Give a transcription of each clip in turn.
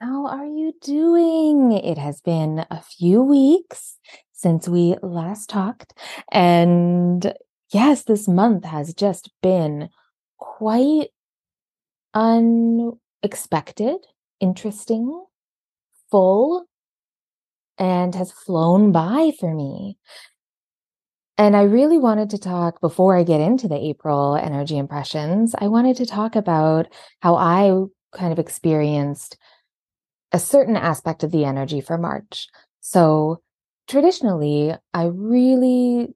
How are you doing? It has been a few weeks since we last talked. And yes, this month has just been quite unexpected, interesting, full, and has flown by for me. And I really wanted to talk before I get into the April energy impressions. I wanted to talk about how I kind of experienced a certain aspect of the energy for March. So traditionally, I really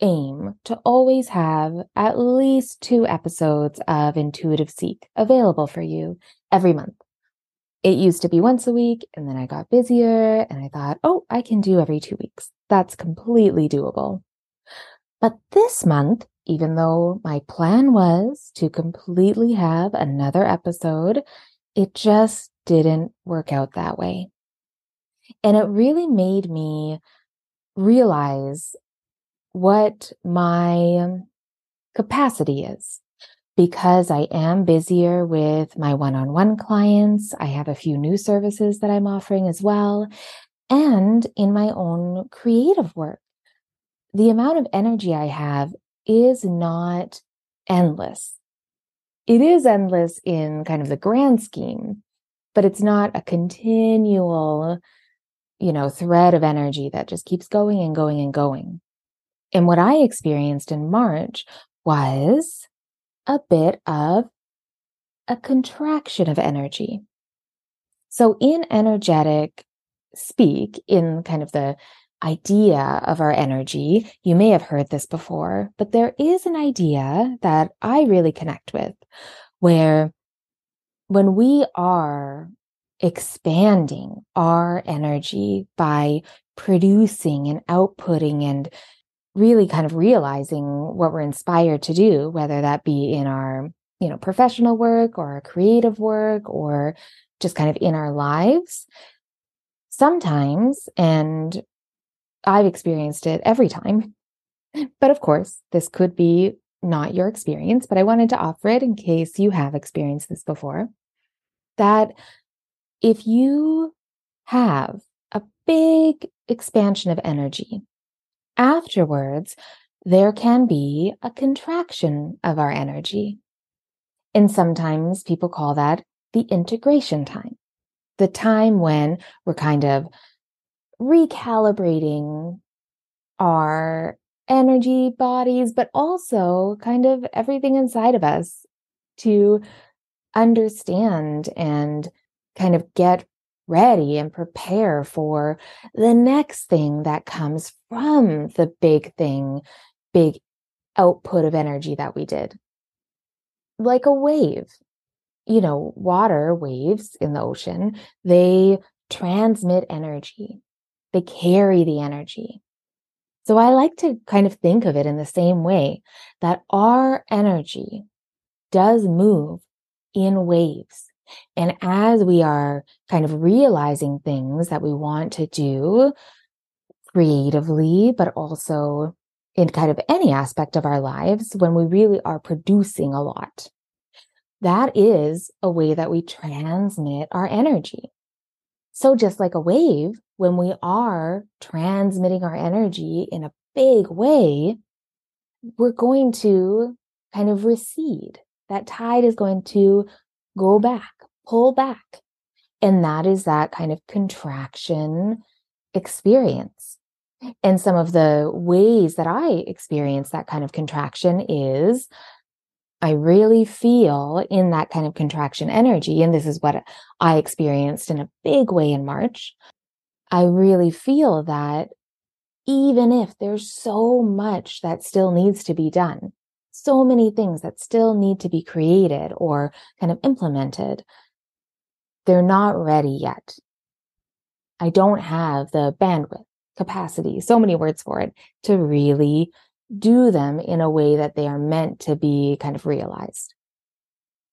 aim to always have at least two episodes of Intuitive Seek available for you every month. It used to be once a week, and then I got busier, and I thought, oh, I can do every two weeks. That's completely doable. But this month, even though my plan was to completely have another episode, it just didn't work out that way. And it really made me realize what my capacity is because I am busier with my one on one clients. I have a few new services that I'm offering as well. And in my own creative work, the amount of energy I have is not endless. It is endless in kind of the grand scheme, but it's not a continual, you know, thread of energy that just keeps going and going and going. And what I experienced in March was a bit of a contraction of energy. So, in energetic speak, in kind of the idea of our energy, you may have heard this before, but there is an idea that I really connect with where when we are expanding our energy by producing and outputting and really kind of realizing what we're inspired to do whether that be in our you know professional work or our creative work or just kind of in our lives sometimes and i've experienced it every time but of course this could be not your experience but i wanted to offer it in case you have experienced this before that if you have a big expansion of energy, afterwards, there can be a contraction of our energy. And sometimes people call that the integration time, the time when we're kind of recalibrating our energy bodies, but also kind of everything inside of us to understand and kind of get ready and prepare for the next thing that comes from the big thing, big output of energy that we did. Like a wave, you know, water waves in the ocean, they transmit energy, they carry the energy. So I like to kind of think of it in the same way that our energy does move in waves. And as we are kind of realizing things that we want to do creatively, but also in kind of any aspect of our lives, when we really are producing a lot, that is a way that we transmit our energy. So, just like a wave, when we are transmitting our energy in a big way, we're going to kind of recede that tide is going to go back, pull back. And that is that kind of contraction experience. And some of the ways that I experience that kind of contraction is I really feel in that kind of contraction energy. And this is what I experienced in a big way in March. I really feel that even if there's so much that still needs to be done, so many things that still need to be created or kind of implemented. They're not ready yet. I don't have the bandwidth, capacity, so many words for it to really do them in a way that they are meant to be kind of realized.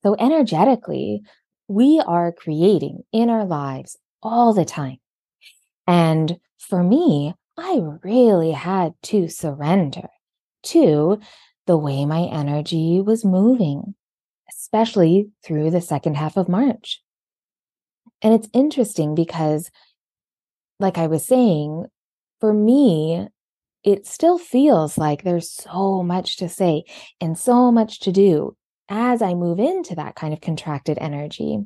So energetically, we are creating in our lives all the time. And for me, I really had to surrender to the way my energy was moving, especially through the second half of March. And it's interesting because, like I was saying, for me, it still feels like there's so much to say and so much to do as I move into that kind of contracted energy.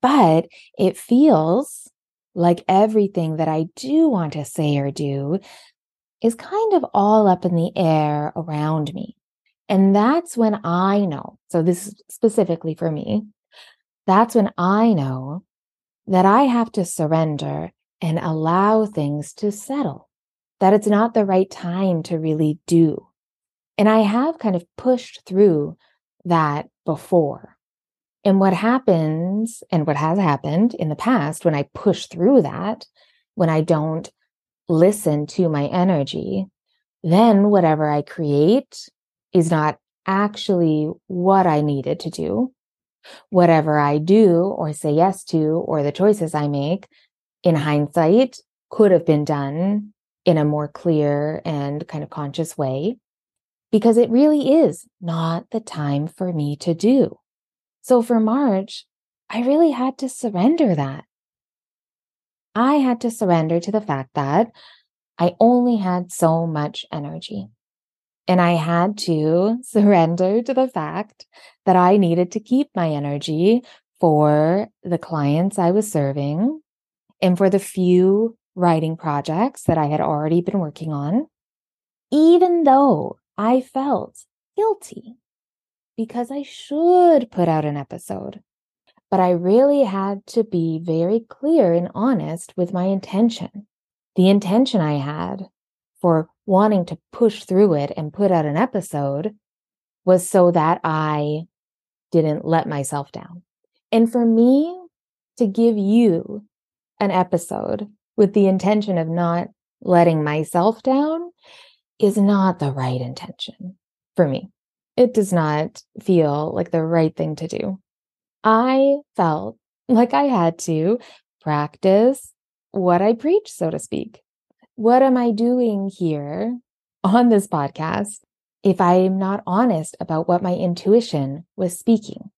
But it feels like everything that I do want to say or do is kind of all up in the air around me. And that's when I know. So, this is specifically for me. That's when I know that I have to surrender and allow things to settle, that it's not the right time to really do. And I have kind of pushed through that before. And what happens and what has happened in the past when I push through that, when I don't listen to my energy, then whatever I create is not actually what I needed to do. Whatever I do or say yes to, or the choices I make in hindsight could have been done in a more clear and kind of conscious way because it really is not the time for me to do. So for March, I really had to surrender that. I had to surrender to the fact that I only had so much energy. And I had to surrender to the fact that I needed to keep my energy for the clients I was serving and for the few writing projects that I had already been working on, even though I felt guilty because I should put out an episode. But I really had to be very clear and honest with my intention. The intention I had for wanting to push through it and put out an episode was so that I didn't let myself down. And for me to give you an episode with the intention of not letting myself down is not the right intention for me. It does not feel like the right thing to do. I felt like I had to practice what I preach, so to speak. What am I doing here on this podcast if I am not honest about what my intuition was speaking?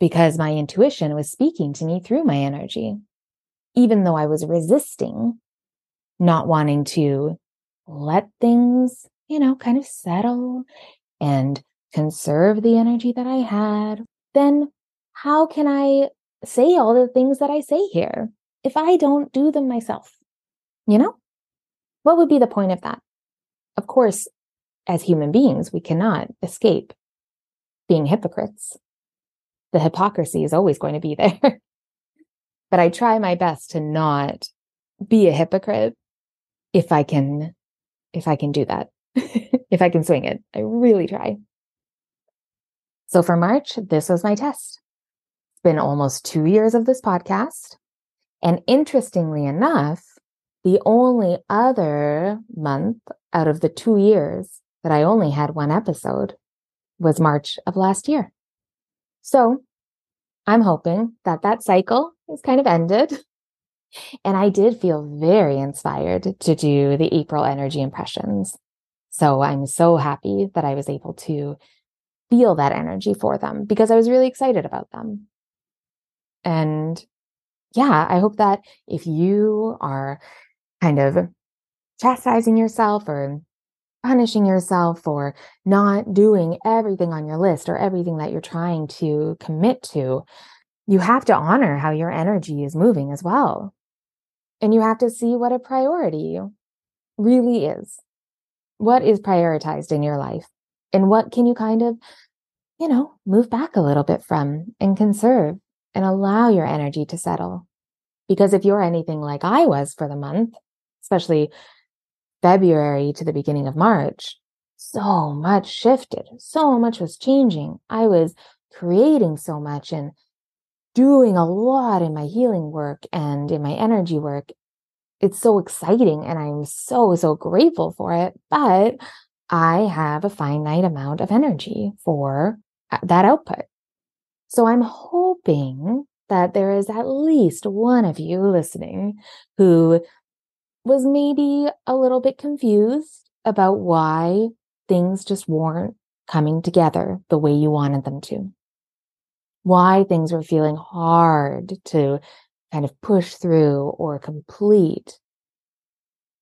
Because my intuition was speaking to me through my energy, even though I was resisting not wanting to let things, you know, kind of settle and conserve the energy that I had, then how can I say all the things that I say here if I don't do them myself? You know, what would be the point of that? Of course, as human beings, we cannot escape being hypocrites. The hypocrisy is always going to be there. but I try my best to not be a hypocrite if I can if I can do that, if I can swing it. I really try. So for March, this was my test. It's been almost two years of this podcast. And interestingly enough, the only other month out of the two years that I only had one episode was March of last year. So I'm hoping that that cycle is kind of ended and I did feel very inspired to do the April energy impressions. So I'm so happy that I was able to feel that energy for them because I was really excited about them. And yeah, I hope that if you are kind of chastising yourself or punishing yourself for not doing everything on your list or everything that you're trying to commit to, you have to honor how your energy is moving as well. And you have to see what a priority really is. What is prioritized in your life? And what can you kind of, you know, move back a little bit from and conserve and allow your energy to settle? Because if you're anything like I was for the month, especially February to the beginning of March, so much shifted, so much was changing. I was creating so much and doing a lot in my healing work and in my energy work. It's so exciting and I'm so, so grateful for it. But I have a finite amount of energy for uh, that output. So I'm hoping that there is at least one of you listening who was maybe a little bit confused about why things just weren't coming together the way you wanted them to. Why things were feeling hard to kind of push through or complete.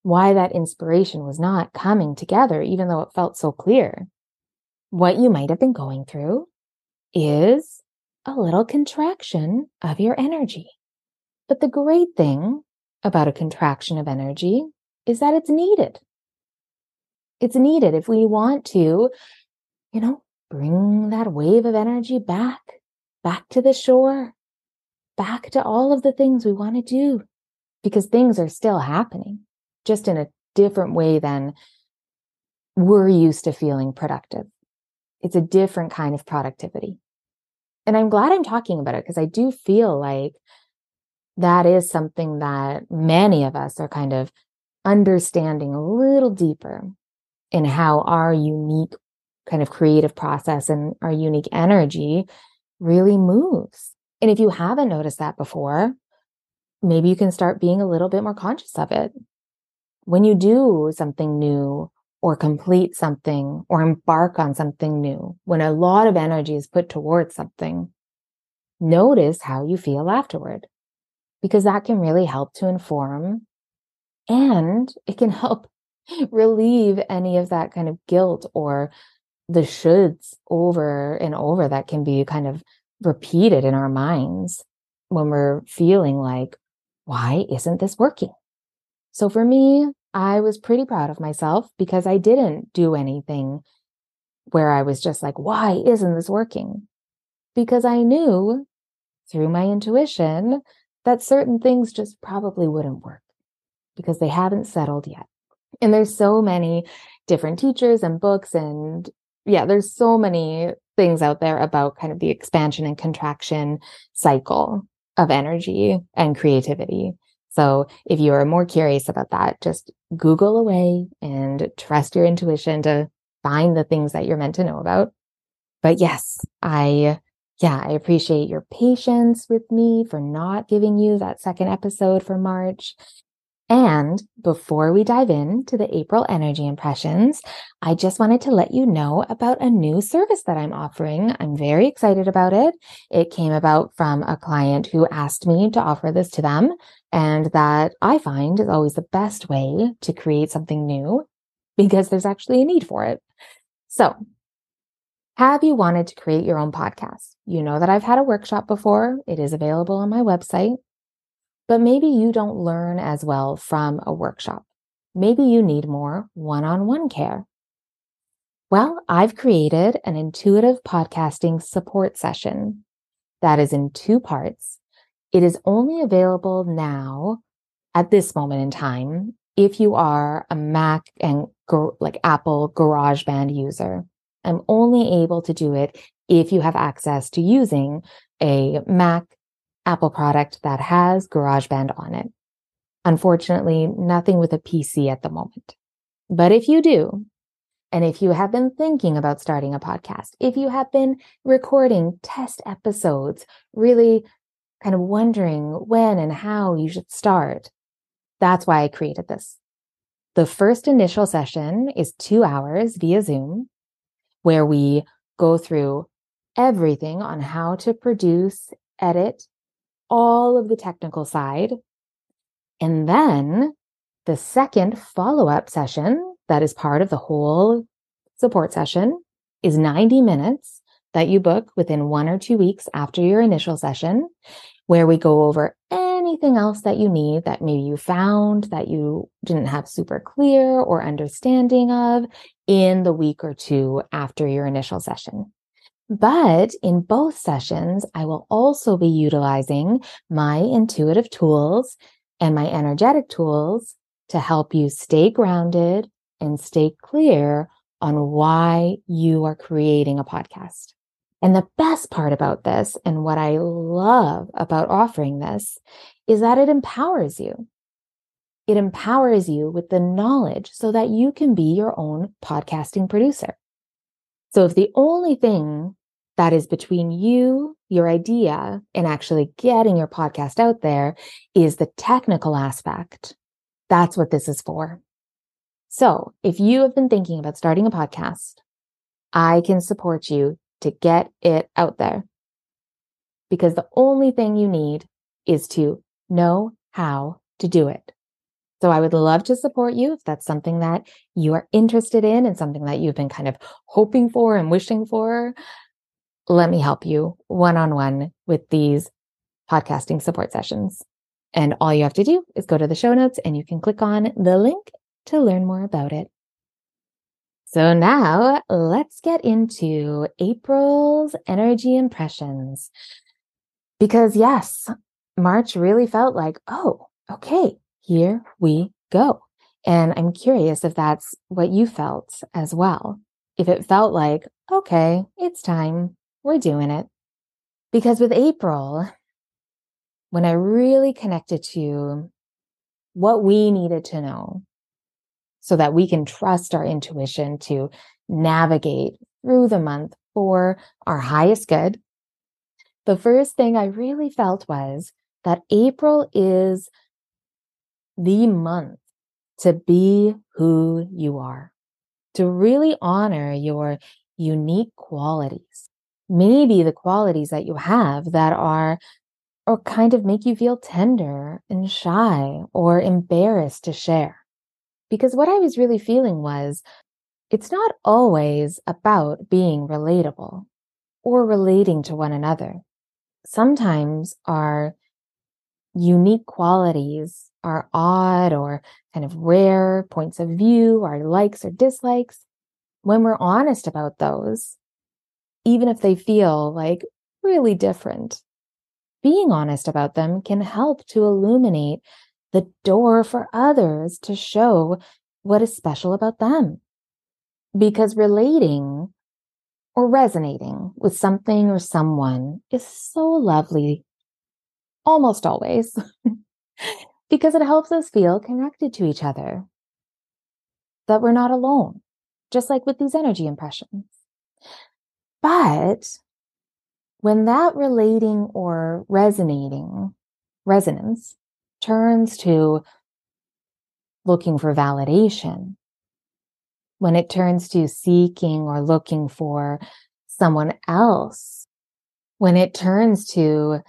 Why that inspiration was not coming together, even though it felt so clear. What you might have been going through is a little contraction of your energy. But the great thing about a contraction of energy is that it's needed. It's needed if we want to, you know, bring that wave of energy back, back to the shore, back to all of the things we want to do because things are still happening just in a different way than we're used to feeling productive. It's a different kind of productivity. And I'm glad I'm talking about it because I do feel like that is something that many of us are kind of understanding a little deeper in how our unique kind of creative process and our unique energy really moves. And if you haven't noticed that before, maybe you can start being a little bit more conscious of it. When you do something new or complete something or embark on something new, when a lot of energy is put towards something, notice how you feel afterward because that can really help to inform and it can help relieve any of that kind of guilt or the shoulds over and over that can be kind of repeated in our minds when we're feeling like, why isn't this working? So for me, I was pretty proud of myself because I didn't do anything where I was just like, why isn't this working? Because I knew through my intuition that certain things just probably wouldn't work because they haven't settled yet. And there's so many different teachers and books and yeah, there's so many things out there about kind of the expansion and contraction cycle of energy and creativity. So if you are more curious about that, just Google away and trust your intuition to find the things that you're meant to know about. But yes, I yeah, I appreciate your patience with me for not giving you that second episode for March. And before we dive into the April energy impressions, I just wanted to let you know about a new service that I'm offering. I'm very excited about it. It came about from a client who asked me to offer this to them, and that I find is always the best way to create something new because there's actually a need for it. So have you wanted to create your own podcast? You know that I've had a workshop before. It is available on my website. But maybe you don't learn as well from a workshop. Maybe you need more one on one care. Well, I've created an intuitive podcasting support session that is in two parts. It is only available now at this moment in time if you are a Mac and like Apple GarageBand user. I'm only able to do it if you have access to using a Mac Apple product that has GarageBand on it. Unfortunately, nothing with a PC at the moment. But if you do, and if you have been thinking about starting a podcast, if you have been recording test episodes, really kind of wondering when and how you should start, that's why I created this. The first initial session is two hours via Zoom where we go through everything on how to produce, edit, all of the technical side. And then the second follow up session that is part of the whole support session is 90 minutes that you book within one or two weeks after your initial session, where we go over anything else that you need that maybe you found that you didn't have super clear or understanding of in the week or two after your initial session. But in both sessions, I will also be utilizing my intuitive tools and my energetic tools to help you stay grounded and stay clear on why you are creating a podcast. And the best part about this, and what I love about offering this, is that it empowers you. It empowers you with the knowledge so that you can be your own podcasting producer. So if the only thing that is between you, your idea, and actually getting your podcast out there is the technical aspect, that's what this is for. So if you have been thinking about starting a podcast, I can support you to get it out there. Because the only thing you need is to know how to do it. So I would love to support you if that's something that you are interested in and something that you've been kind of hoping for and wishing for. Let me help you one on one with these podcasting support sessions. And all you have to do is go to the show notes and you can click on the link to learn more about it. So now let's get into April's energy impressions. Because yes, March really felt like, oh, okay, here we go. And I'm curious if that's what you felt as well. If it felt like, okay, it's time, we're doing it. Because with April, when I really connected to what we needed to know so that we can trust our intuition to navigate through the month for our highest good, the first thing I really felt was that April is the month to be who you are, to really honor your unique qualities. Maybe the qualities that you have that are or kind of make you feel tender and shy or embarrassed to share. Because what I was really feeling was it's not always about being relatable or relating to one another. Sometimes our unique qualities, our odd or kind of rare points of view, our likes or dislikes, when we're honest about those, even if they feel like really different, being honest about them can help to illuminate the door for others to show what is special about them. Because relating or resonating with something or someone is so lovely almost always because it helps us feel connected to each other, that we're not alone, just like with these energy impressions. But when that relating or resonating resonance turns to looking for validation, when it turns to seeking or looking for someone else, when it turns to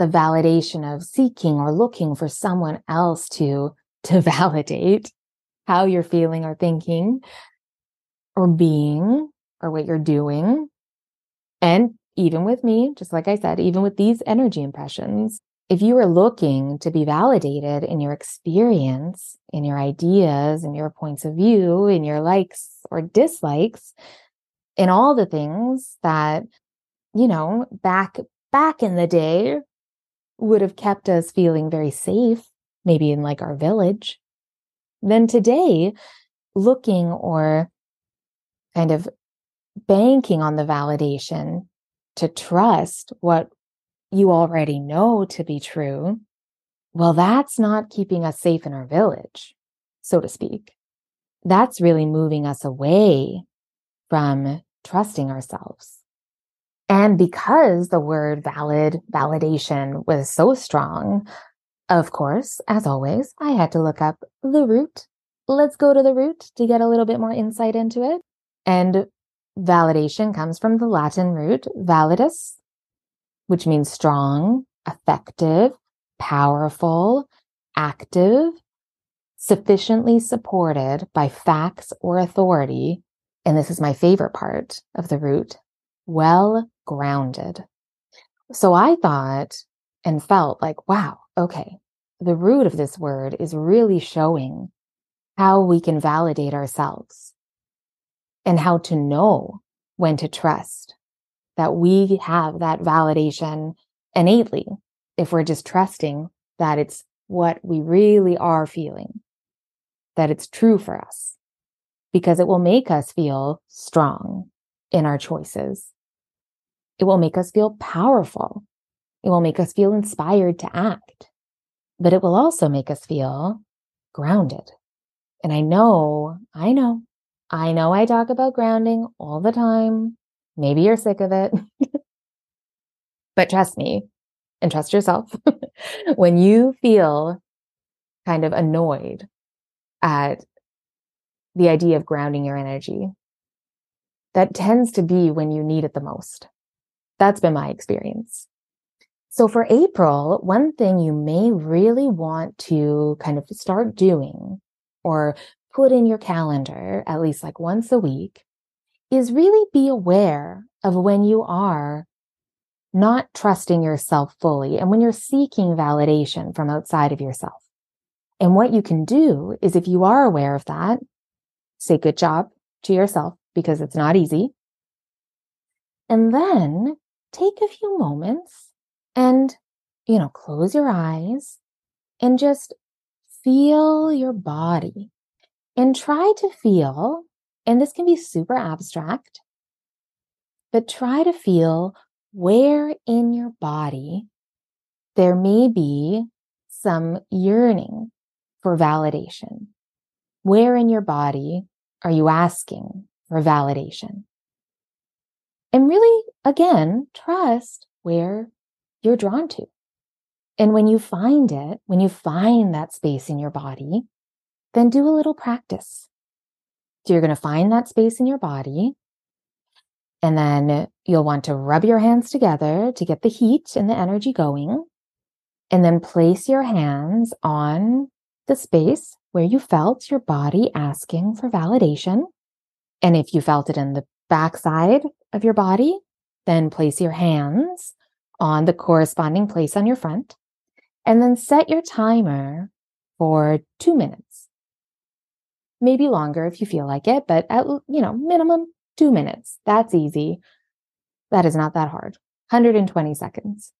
the validation of seeking or looking for someone else to to validate how you're feeling or thinking or being or what you're doing. And even with me, just like I said, even with these energy impressions, if you are looking to be validated in your experience, in your ideas, in your points of view, in your likes or dislikes, in all the things that, you know, back back in the day would have kept us feeling very safe, maybe in like our village, then today, looking or kind of banking on the validation to trust what you already know to be true, well, that's not keeping us safe in our village, so to speak. That's really moving us away from trusting ourselves. And because the word valid, validation was so strong, of course, as always, I had to look up the root. Let's go to the root to get a little bit more insight into it. And Validation comes from the Latin root validus, which means strong, effective, powerful, active, sufficiently supported by facts or authority. And this is my favorite part of the root well grounded. So I thought and felt like, wow, okay, the root of this word is really showing how we can validate ourselves and how to know when to trust that we have that validation innately if we're just trusting that it's what we really are feeling, that it's true for us, because it will make us feel strong in our choices. It will make us feel powerful. It will make us feel inspired to act, but it will also make us feel grounded. And I know, I know, I know I talk about grounding all the time. Maybe you're sick of it. but trust me and trust yourself. when you feel kind of annoyed at the idea of grounding your energy, that tends to be when you need it the most. That's been my experience. So for April, one thing you may really want to kind of start doing or put in your calendar at least like once a week is really be aware of when you are not trusting yourself fully and when you're seeking validation from outside of yourself. And what you can do is if you are aware of that, say good job to yourself because it's not easy. And then take a few moments and, you know, close your eyes and just feel your body and try to feel, and this can be super abstract, but try to feel where in your body there may be some yearning for validation. Where in your body are you asking for validation? And really, again, trust where you're drawn to. And when you find it, when you find that space in your body, then do a little practice. So you're going to find that space in your body. And then you'll want to rub your hands together to get the heat and the energy going. And then place your hands on the space where you felt your body asking for validation. And if you felt it in the backside of your body, then place your hands on the corresponding place on your front. And then set your timer for two minutes. Maybe longer if you feel like it, but at, you know, minimum two minutes. That's easy. That is not that hard. 120 seconds.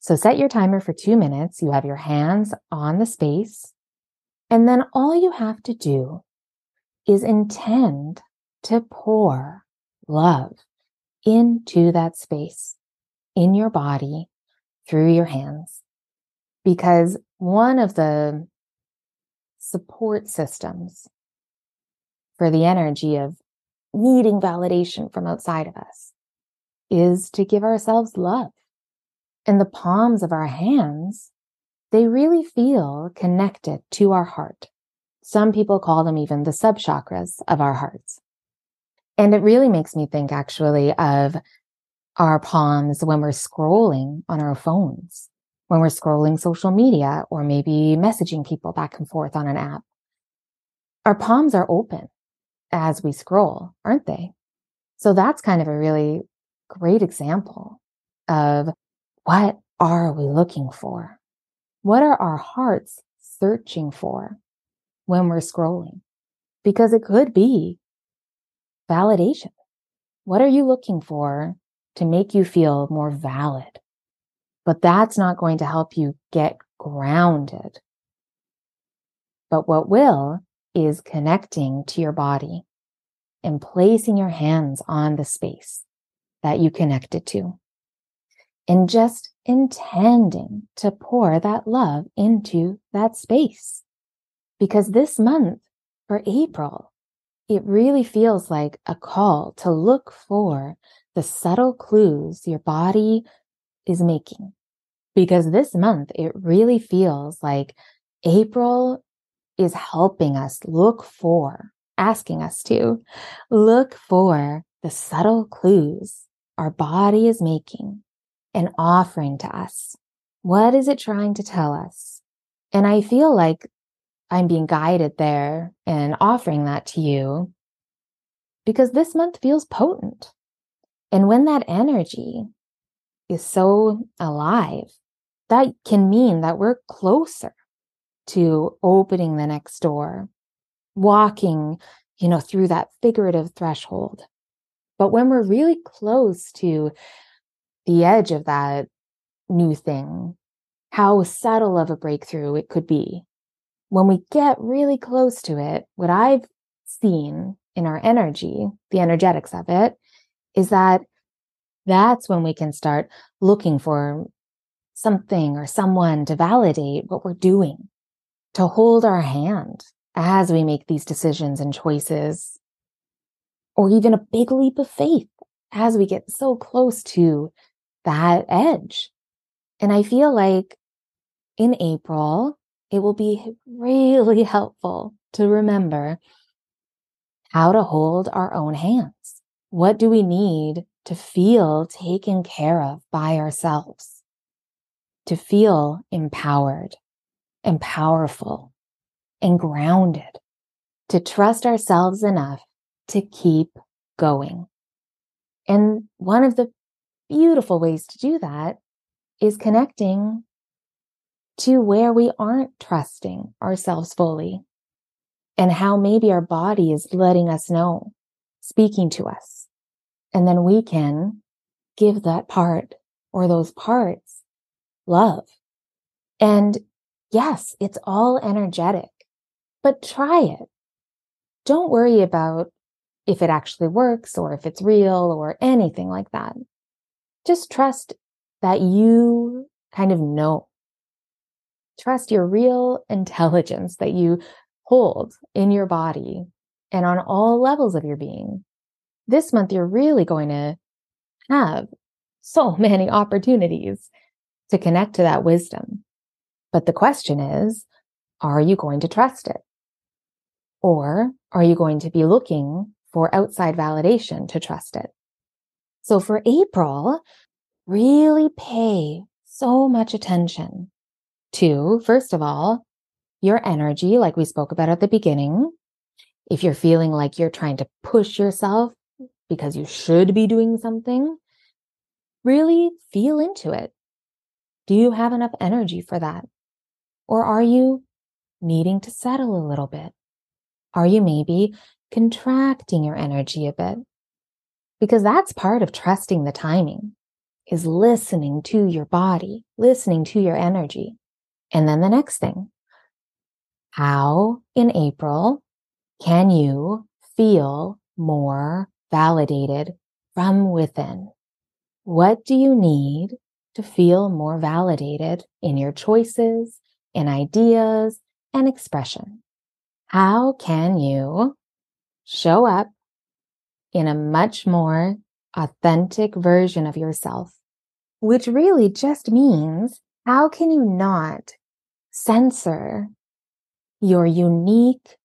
So set your timer for two minutes. You have your hands on the space. And then all you have to do is intend to pour love into that space in your body through your hands. Because one of the support systems for the energy of needing validation from outside of us is to give ourselves love. And the palms of our hands, they really feel connected to our heart. Some people call them even the sub chakras of our hearts. And it really makes me think actually of our palms when we're scrolling on our phones, when we're scrolling social media or maybe messaging people back and forth on an app. Our palms are open as we scroll, aren't they? So that's kind of a really great example of what are we looking for? What are our hearts searching for when we're scrolling? Because it could be validation. What are you looking for to make you feel more valid? But that's not going to help you get grounded. But what will is connecting to your body and placing your hands on the space that you connected to. And just intending to pour that love into that space. Because this month for April, it really feels like a call to look for the subtle clues your body is making. Because this month, it really feels like April is helping us look for, asking us to look for the subtle clues our body is making and offering to us. What is it trying to tell us? And I feel like I'm being guided there and offering that to you because this month feels potent. And when that energy is so alive, that can mean that we're closer to opening the next door, walking, you know, through that figurative threshold. But when we're really close to the edge of that new thing, how subtle of a breakthrough it could be. When we get really close to it, what I've seen in our energy, the energetics of it, is that that's when we can start looking for something or someone to validate what we're doing, to hold our hand as we make these decisions and choices, or even a big leap of faith as we get so close to that edge. And I feel like in April, it will be really helpful to remember how to hold our own hands. What do we need to feel taken care of by ourselves? To feel empowered and powerful and grounded, to trust ourselves enough to keep going. And one of the beautiful ways to do that is connecting to where we aren't trusting ourselves fully and how maybe our body is letting us know, speaking to us. And then we can give that part or those parts love. And yes, it's all energetic, but try it. Don't worry about if it actually works or if it's real or anything like that. Just trust that you kind of know. Trust your real intelligence that you hold in your body and on all levels of your being. This month, you're really going to have so many opportunities to connect to that wisdom. But the question is, are you going to trust it? Or are you going to be looking for outside validation to trust it? So for April, really pay so much attention to, first of all, your energy, like we spoke about at the beginning. If you're feeling like you're trying to push yourself because you should be doing something, really feel into it. Do you have enough energy for that? Or are you needing to settle a little bit? Are you maybe contracting your energy a bit? Because that's part of trusting the timing is listening to your body, listening to your energy. And then the next thing, how in April can you feel more validated from within? What do you need to feel more validated in your choices in ideas and expression? How can you show up in a much more authentic version of yourself? Which really just means how can you not censor your unique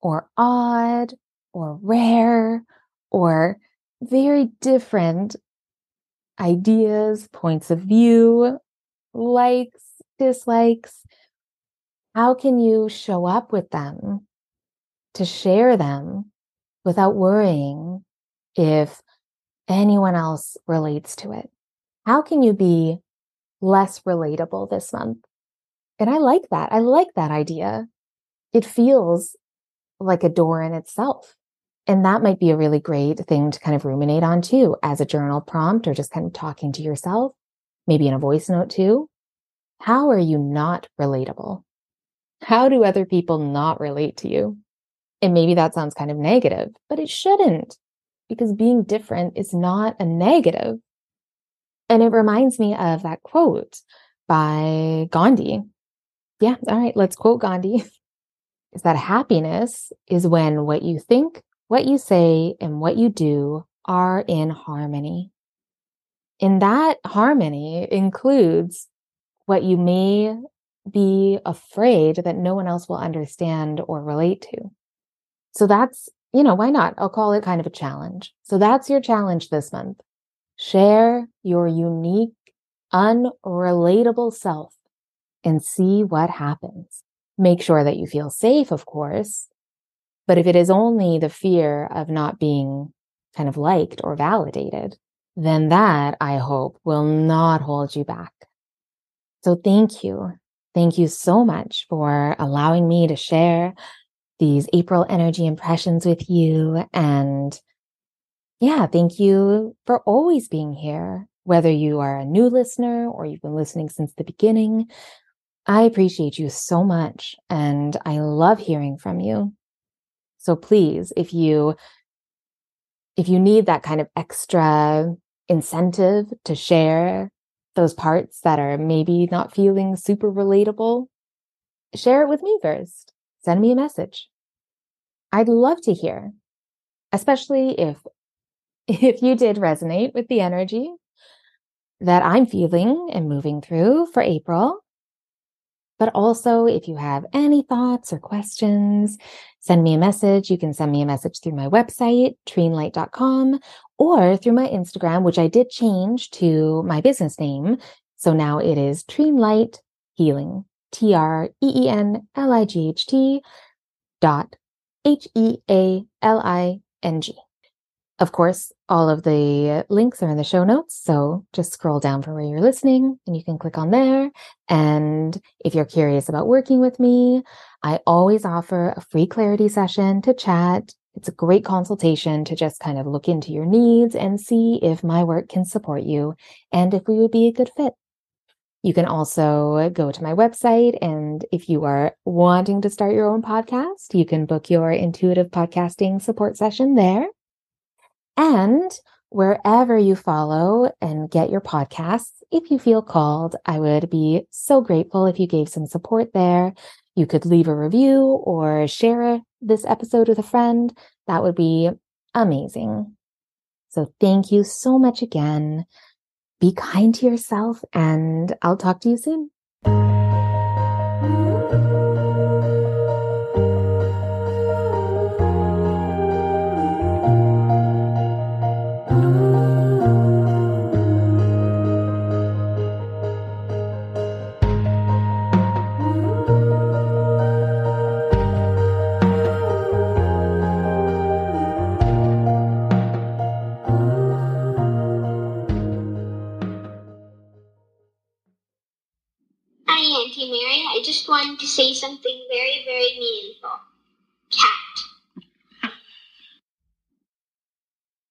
or odd or rare or very different ideas, points of view, likes, dislikes. How can you show up with them to share them without worrying if anyone else relates to it? How can you be less relatable this month? And I like that. I like that idea it feels like a door in itself. And that might be a really great thing to kind of ruminate on too as a journal prompt or just kind of talking to yourself, maybe in a voice note too. How are you not relatable? How do other people not relate to you? And maybe that sounds kind of negative, but it shouldn't because being different is not a negative. And it reminds me of that quote by Gandhi. Yeah, all right, let's quote Gandhi. is that happiness is when what you think, what you say, and what you do are in harmony. And that harmony includes what you may be afraid that no one else will understand or relate to. So that's, you know, why not? I'll call it kind of a challenge. So that's your challenge this month. Share your unique, unrelatable self and see what happens. Make sure that you feel safe, of course. But if it is only the fear of not being kind of liked or validated, then that I hope will not hold you back. So thank you. Thank you so much for allowing me to share these April energy impressions with you. And yeah, thank you for always being here, whether you are a new listener or you've been listening since the beginning. I appreciate you so much and I love hearing from you. So please, if you if you need that kind of extra incentive to share those parts that are maybe not feeling super relatable, share it with me first. Send me a message. I'd love to hear, especially if if you did resonate with the energy that I'm feeling and moving through for April. But also, if you have any thoughts or questions, send me a message. You can send me a message through my website, treenlight.com, or through my Instagram, which I did change to my business name. So now it is Treenlight Healing, T R E E N L I G H T dot H E A L I N G. Of course, all of the links are in the show notes. So just scroll down from where you're listening and you can click on there. And if you're curious about working with me, I always offer a free clarity session to chat. It's a great consultation to just kind of look into your needs and see if my work can support you and if we would be a good fit. You can also go to my website. And if you are wanting to start your own podcast, you can book your intuitive podcasting support session there. And wherever you follow and get your podcasts, if you feel called, I would be so grateful if you gave some support there. You could leave a review or share this episode with a friend. That would be amazing. So thank you so much again. Be kind to yourself and I'll talk to you soon.